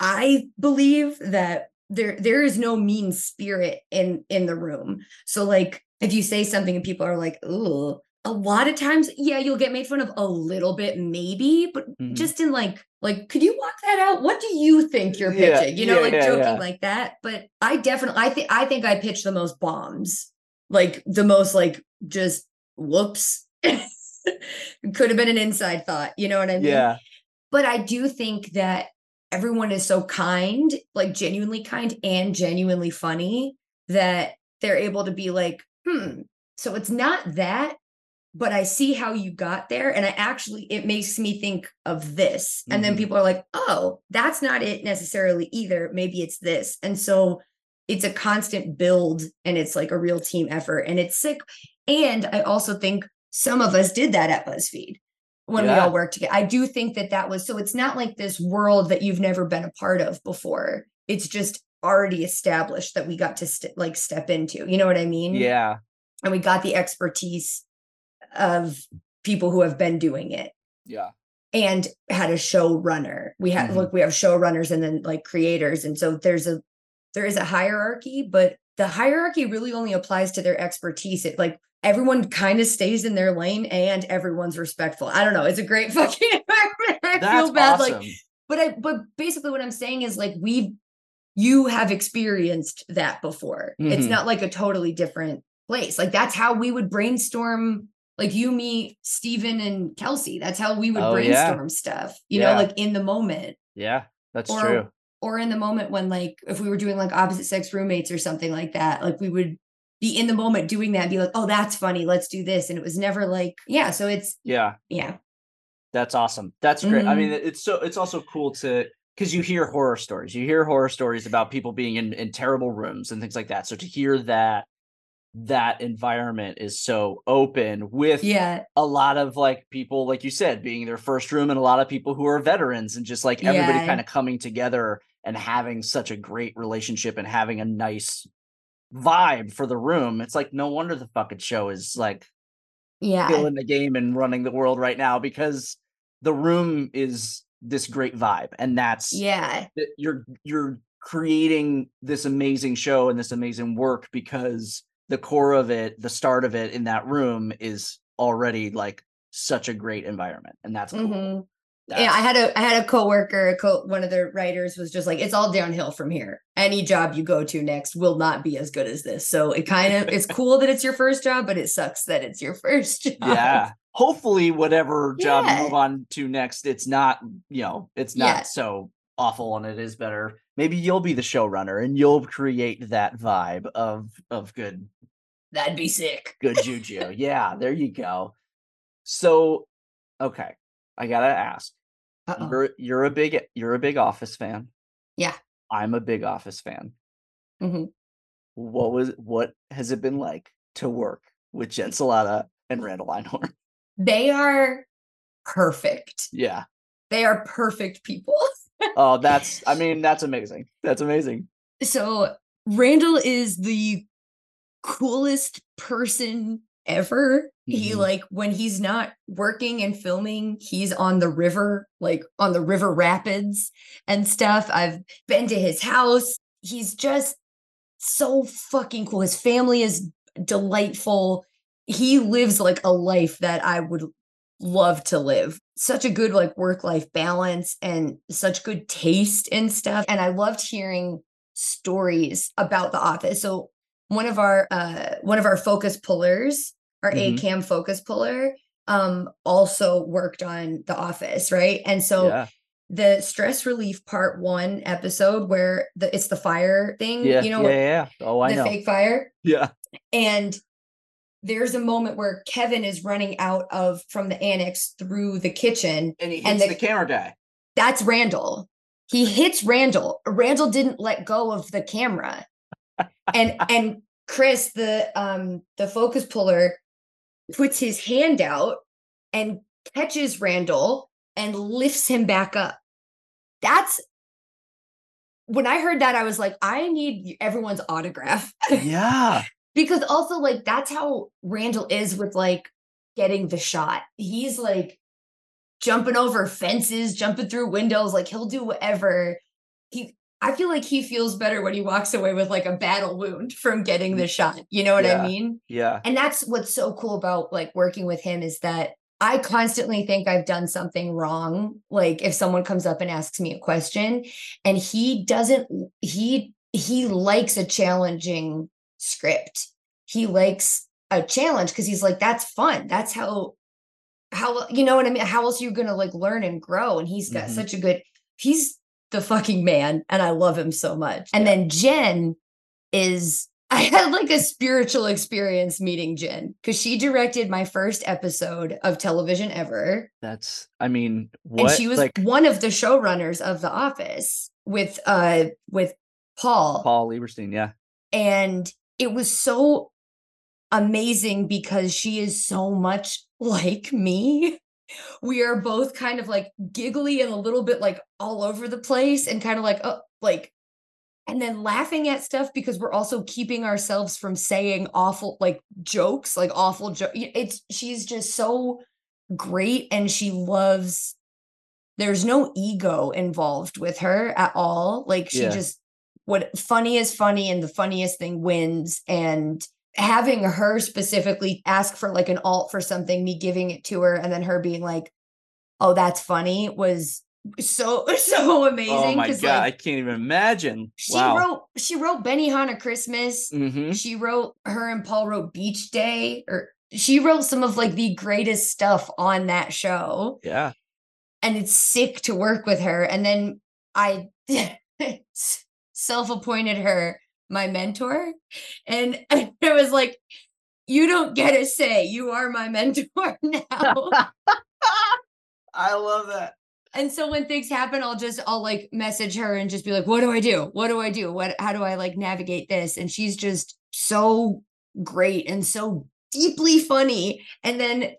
i believe that there there is no mean spirit in in the room. So like if you say something and people are like ooh a lot of times yeah you'll get made fun of a little bit maybe but Mhm. just in like like could you walk that out? What do you think you're Yeah, pitching? You know yeah, like yeah, joking like that but i definitely i think i think i pitched the most bombs like the most like just whoops. Could have been an inside thought you know what i mean? Yeah. but I do think that everyone is so kind, like genuinely kind and genuinely funny that they're able to be like, hmm, so it's not that, but I see how you got there. And I actually, it makes me think of this. And then Mhm. people are like, oh, that's not it necessarily either. Maybe it's this. And so it's a constant build and it's like a real team effort and it's sick. And I also think some of us did that at BuzzFeed when we all worked together. I do think that that was so it's not like this world that you've never been a part of before. It's just already established that we got to st- like step into. You know what I mean? Yeah. And we got the expertise of people who have been doing it Yeah. and had a showrunner. We had Mhm. look, we have showrunners and then like creators, and so there's a there is a hierarchy, but the hierarchy really only applies to their expertise. It like everyone kind of stays in their lane and everyone's respectful. I don't know. It's a great fucking environment. I That's feel bad, awesome. like, but I but basically what I'm saying is like we've you have experienced that before. It's Mhm. not like a totally different place. Like that's how we would brainstorm. Like you, me, Stephen, and Kelsey. That's how we would Oh, yeah. brainstorm stuff, you Yeah. know, like in the moment. yeah. That's or true. or in the moment when like if we were doing like opposite sex roommates or something like that, like we would be in the moment doing that, and be like, oh, that's funny. Let's do this. And it was never like, yeah. So it's Yeah. yeah. That's awesome. That's great. I Mhm. mean, it's so it's also cool to because you hear horror stories. You hear horror stories about people being in, in terrible rooms and things like that. So to hear that that environment is so open with Yeah. a lot of like people, like you said, being their first room, and a lot of people who are veterans, and just like everybody Yeah. kind of coming together and having such a great relationship and having a nice vibe for the room. It's like no wonder the fucking show is like Yeah. still in the game and running the world right now because the room is this great vibe, and that's Yeah. you're you're creating this amazing show and this amazing work because the core of it, the start of it in that room is already like such a great environment, and that's cool. Mhm. Yeah, That's- I had a I had a coworker, a co- one of the writers was just like, it's all downhill from here. Any job you go to next will not be as good as this. So it kind of it's cool that it's your first job, but it sucks that it's your first job. yeah. Hopefully, whatever job Yeah. you move on to next, it's not you know it's not Yeah. so awful and it is better. Maybe you'll be the showrunner and you'll create that vibe of of good That'd be sick. good juju. yeah, there you go. So, okay, I gotta ask. Uh-oh. You're you're a big you're a big Office fan. Yeah. I'm a big Office fan. Mhm. What was what has it been like to work with Jen Celotta and Randall Einhorn? They are perfect. Yeah. They are perfect people. Oh, that's I mean that's amazing. That's amazing. so Randall is the coolest person ever. He Mhm. like when he's not working and filming, he's on the river, like on the river rapids and stuff. I've been to his house. He's just so fucking cool. His family is delightful. He lives like a life that I would love to live. Such a good like work life balance and such good taste and stuff. And I loved hearing stories about the office. So one of our uh one of our focus pullers, our Mhm. ACAM focus puller, um also worked on the office, right? And so yeah. the stress relief part 1 episode where the it's the fire thing, Yeah. you know, yeah, yeah, yeah. Oh, I the know. fake fire Yeah. and there's a moment where Kevin is running out of from the annex through the kitchen. And he hits And the, the- camera guy. That's Randall. He hits Randall. Randall didn't let go of the camera. And and Chris, the um the focus puller, puts his hand out and catches Randall and lifts him back up. That's when I heard that, I was like, I need everyone's autograph. Yeah. because also like that's how Randall is with like getting the shot. He's like jumping over fences, jumping through windows, like he'll do whatever. He I feel like he feels better when he walks away with like a battle wound from getting the shot. You know what Yeah. I mean? Yeah. And that's what's so cool about like working with him is that I constantly think I've done something wrong. Like if someone comes up and asks me a question and he doesn't he he likes a challenging script. He likes a challenge because he's like that's fun. That's how how you know what I mean? How else are you going to like learn and grow? And he's got Mhm. such a good he's the fucking man and I love him so much. And then Jen is I had like a spiritual experience meeting Jen because she directed my first episode of television ever. That's I mean, what and she was like one of the showrunners of The Office with uh with Paul. Paul Lieberstein, yeah. And it was so amazing because she is so much like me. We are both kind of like giggly and a little bit like all over the place and kind of like, oh, like, and then laughing at stuff because we're also keeping ourselves from saying awful like jokes, like awful jokes. It's she's just so great and she loves there's no ego involved with her at all. Like she Yeah. just what funny is funny and the funniest thing wins and having her specifically ask for like an alt for something me giving it to her and then her being like oh that's funny was so so amazing Oh my god, like, I can't even imagine. she wow. wrote she wrote Benihana Christmas hmm she wrote her and Paul wrote Beach Day or she wrote some of like the greatest stuff on that show Yeah. and it's sick to work with her and then I self-appointed her my mentor. And it was like, you don't get a say. You are my mentor now. I love that. and so when things happen, I'll just I'll like message her and just be like, what do I do? What do I do? What how do I like navigate this? And she's just so great and so deeply funny. And then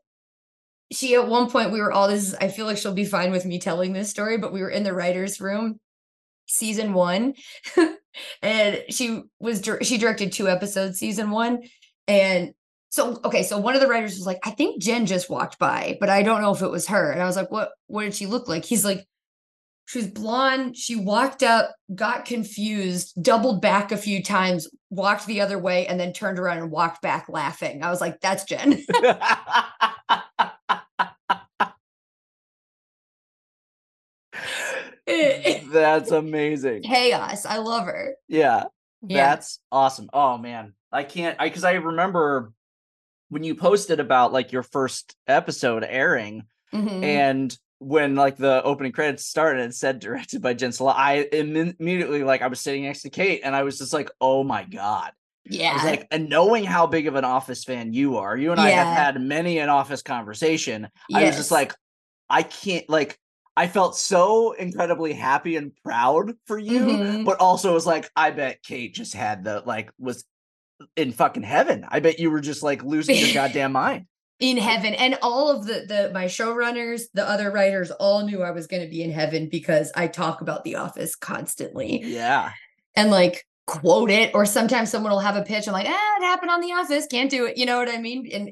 she at one point we were all this I feel like she'll be fine with me telling this story, but we were in the writer's room season one and she was she directed two episodes season one. And so okay so one of the writers was like i think jen just walked by but i don't know if it was her. And i was like what what did she look like? He's like she was blonde. She walked up got confused doubled back a few times walked the other way and then turned around and walked back laughing. I was like that's jen That's amazing. chaos i love her Yeah. yeah That's awesome. Oh man. I can't I cuz I remember when you posted about like your first episode airing Mhm. and when like the opening credits started and said directed by Jen Sala, I imme- immediately like I was sitting next to Kate and I was just like, "Oh my god." I yeah was like, and knowing how big of an Office fan you are, you and I have had many an Office conversation. I was just like, I can't like I felt so incredibly happy and proud for you, Mhm. but also was like, I bet Kate just had the like was in fucking heaven. I bet you were just like losing your goddamn mind. in heaven and all of the the my showrunners the other writers all knew i was going to be in heaven because i talk about the office constantly Yeah. and like quote it or sometimes someone will have a pitch i'm like ah it happened on the office can't do it you know what i mean and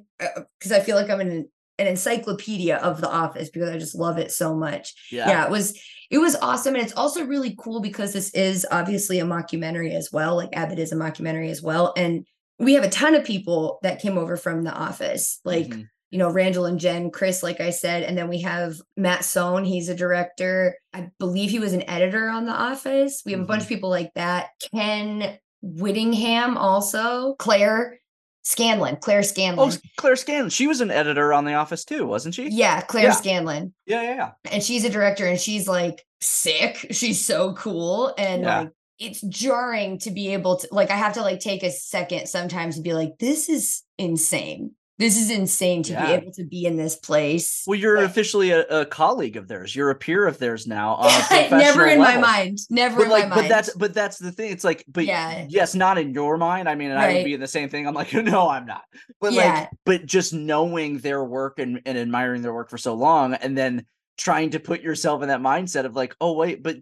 because i feel like i'm in an, an encyclopedia of the office because i just love it so much Yeah. yeah. it was it was awesome and it's also really cool because this is obviously a mockumentary as well like abbott is a mockumentary as well and we have a ton of people that came over from the office like Mhm. you know randall and jen chris like i said and then we have matt sohn he's a director i believe he was an editor on the office we have a bunch of people like that ken whittingham also claire scanlon claire Oh, scanlon S- Claire Scanlon. She was an editor on The Office too, wasn't she? yeah claire Yeah. scanlon Yeah, yeah, yeah. and she's a director and she's like sick she's so cool and Yeah. like it's jarring to be able to like i have to like take a second sometimes to be like this is insane this is insane to Yeah. be able to be in this place Well, you're officially a, a colleague of theirs. You're a peer of theirs now on a never in my mind never But in like, my but mind that's but that's the thing. It's like, but Yeah. yes, not in your mind. I mean, and I would be in the same thing. I'm like, no, I'm not. But Yeah. like, but just knowing their work and, and admiring their work for so long, and then trying to put yourself in that mindset of like, oh wait, but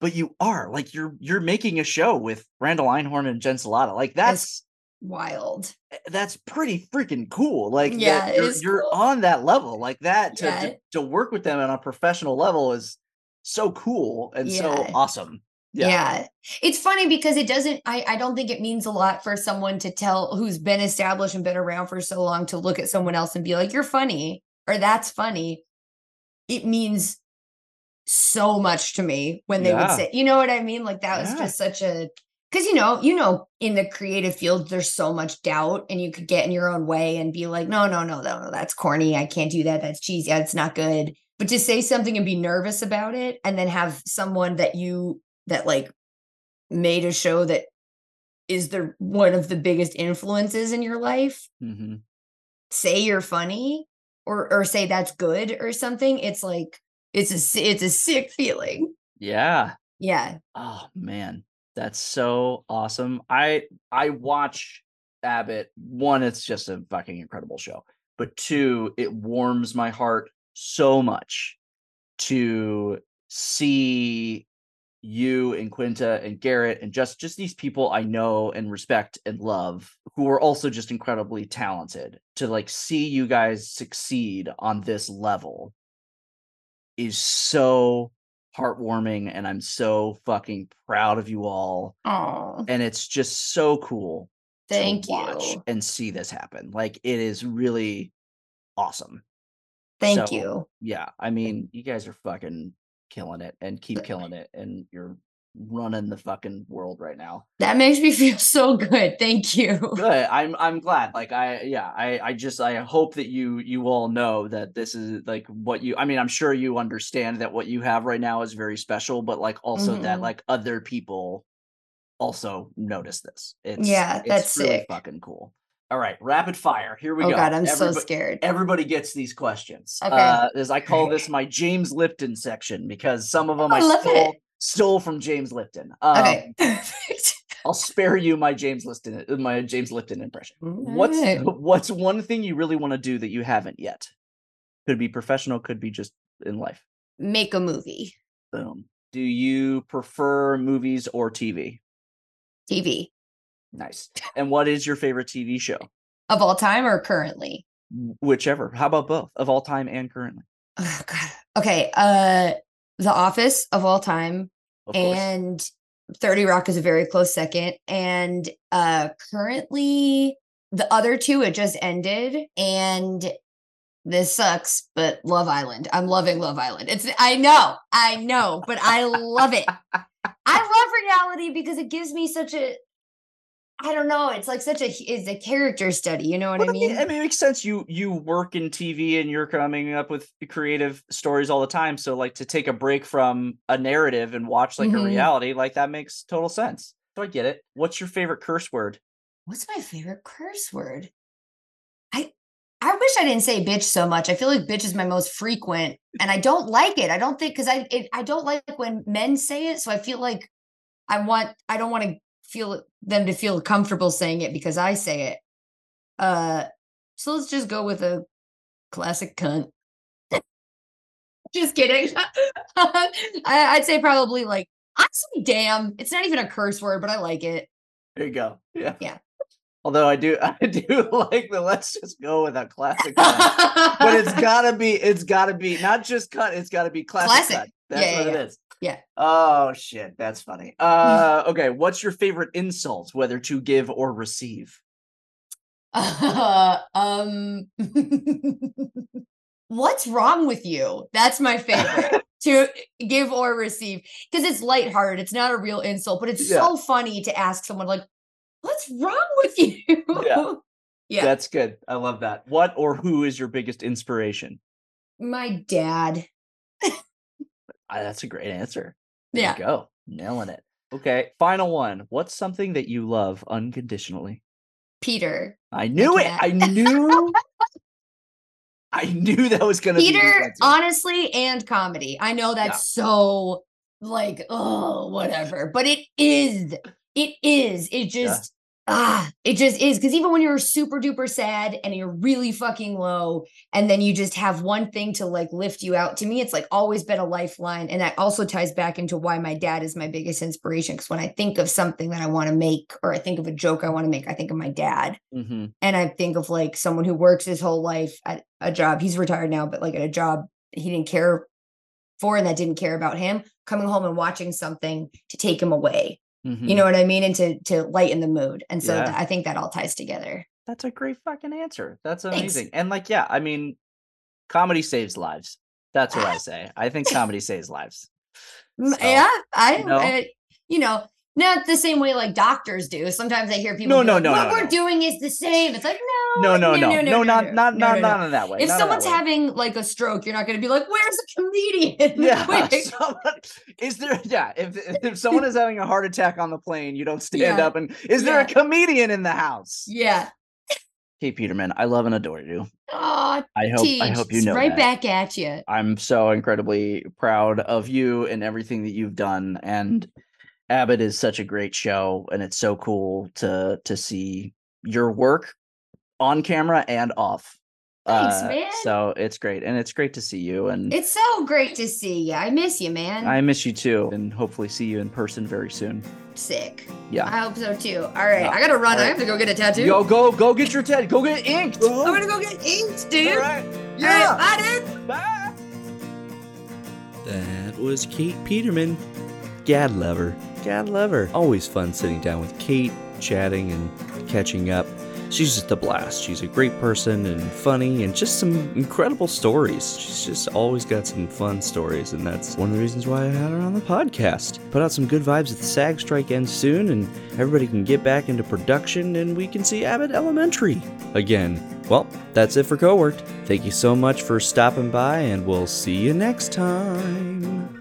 but you are like you're you're making a show with Randall Einhorn and Jen Celotta. Like that's wild eh, that's pretty freaking cool. Like, Yeah, you're, you're cool. on that level like that to, Yeah. to to work with them on a professional level is so cool and so awesome. yeah. Yeah. it's funny because it doesn't I, I don't think it means a lot for someone to tell who's been established and been around for so long to look at someone else and be like you're funny or that's funny it means so much to me when they would say you know what i mean like that was just such a because you know you know in the creative field there's so much doubt and you could get in your own way and be like no no no no no that's corny. I can't do that. That's cheesy. That's not good. But to say something and be nervous about it and then have someone that you that like made a show that is the one of the biggest influences in your life hmm say you're funny or or say that's good or something it's like it's a it's a sick feeling. Yeah. yeah. Oh man, that's so awesome. I I watch Abbott. One, it's just a fucking incredible show. But two, it warms my heart so much to see you and Quinta and Garrick and just just these people I know and respect and love who are also just incredibly talented to like see you guys succeed on this level is so heartwarming and I'm so fucking proud of you all oh and it's just so cool to thank watch you. and see this happen like it is really awesome. Thank So, you. yeah i mean you guys are fucking killing it and keep killing it and you're running the fucking world right now that makes me feel so good thank you good i'm i'm glad like i yeah i i just i hope that you you all know that this is like what you i mean i'm sure you understand that what you have right now is very special but like also that Mhm. like other people also notice this. It's Yeah, it's that's really sick. fucking cool. All right, rapid fire. Here we oh go. god, I'm so scared. Everybody gets these questions. Okay. Uh, as I call this my James Lipton section because some of them I I, love stole it. Stole from James Lipton. Um, okay, perfect. I'll spare you my James Lipton my James Lipton impression. What's Alright. what's one thing you really want to do that you haven't yet? Could be professional, could be just in life. make a movie? Boom. Do you prefer movies or TV? TV Nice. And what is your favorite TV show? of all time or currently? Whichever. How about both of all time and currently? Oh god. Okay, uh, The Office of all time, Of course. and 30 Rock is a very close second. And uh currently the other two it just ended and this sucks, but Love Island. I'm loving Love Island. It's I know, I know, but I love it. I love reality because it gives me such a I don't know, it's like such a it's a character study, you know what Well, I mean? I mean, it makes sense. You you work in TV and you're coming up with creative stories all the time. So like to take a break from a narrative and watch like Mhm. a reality, like that makes total sense. So I get it. What's your favorite curse word? What's my favorite curse word? I I wish I didn't say bitch so much. I feel like bitch is my most frequent, and I don't like it. I don't think because I it, I don't like when men say it. So I feel like I want I don't want to feel them to feel comfortable saying it because I say it. Uh, so let's just go with a classic cunt. just kidding. I, I'd say probably like honestly, damn. It's not even a curse word, but I like it. There you go. Yeah. Yeah. Although I do I do like the let's just go with a classic cut. but it's gotta be it's gotta be not just cut, it's gotta be classic. Classic. cut. That's Yeah, what yeah, it is. Yeah. Oh shit, that's funny. Uh okay, what's your favorite insult, whether to give or receive? Uh, um, what's wrong with you? That's my favorite to give or receive because it's lighthearted. It's not a real insult, but it's Yeah. so funny to ask someone like, "What's wrong with you?" Yeah. Yeah. That's good. I love that. What or who is your biggest inspiration? my dad. That's a great answer. There Yeah. you go. Nailing it. Okay. Final one. What's something that you love unconditionally? Peter. I knew it. I knew. I knew that was gonna be Peter, honestly, and comedy. I know that's so like, oh, whatever, but it is. It is. It just, ah, it just is. Because even when you're super duper sad and you're really fucking low, and then you just have one thing to like lift you out, to me, it's like always been a lifeline. And that also ties back into why my dad is my biggest inspiration. Because when I think of something that I want to make, or I think of a joke I want to make, I think of my dad Mhm. and I think of like someone who works his whole life at a job. He's retired now, but like at a job he didn't care for and that didn't care about him, coming home and watching something to take him away. Mhm. You know what I mean? And to to lighten the mood. And so Yeah. th- I think that all ties together. That's a great fucking answer. That's Thanks. amazing. And like, yeah, I mean, comedy saves lives. That's what I say. I think comedy saves lives. So, yeah, I. I- you know, not the same way like doctors do. Sometimes I hear people No, no, like, no, what no, we're no. doing is the same. It's like no, No, no, no, no, not not no, not no, not no. in that way. If not someone's having like a stroke, you're not going to be like, "Where's a comedian?" yeah, someone, is there? Yeah, if if someone is having a heart attack on the plane, you don't stand Yeah. up and is there a comedian in the house? yeah. Hey, Peterman, I love and adore you. Oh, I hope I hope you know right that. back at you. I'm so incredibly proud of you and everything that you've done. And Abbott is such a great show, and it's so cool to to see your work on camera and off. Thanks, uh, man. So it's great, and it's great to see you. And It's so great to see you. I miss you, man. I miss you too, and hopefully see you in person very soon. Sick. Yeah. I hope so too. All right, Yeah. I gotta run. All I have to go get a tattoo. Yo, go go get your TED. Go get it inked. I'm gonna go get inked, dude. All right. All right, bye, dude. Bye. That was Kate Peterman. Gad lover. Gad her. Always fun sitting down with Kate, chatting and catching up. She's just a blast. She's a great person and funny and just some incredible stories. She's just always got some fun stories, and that's one of the reasons why I had her on the podcast. Put out some good vibes at the SAG strike ends soon, and everybody can get back into production and we can see Abbott Elementary again. Well, that's it for Coworked. Thank you so much for stopping by, and we'll see you next time.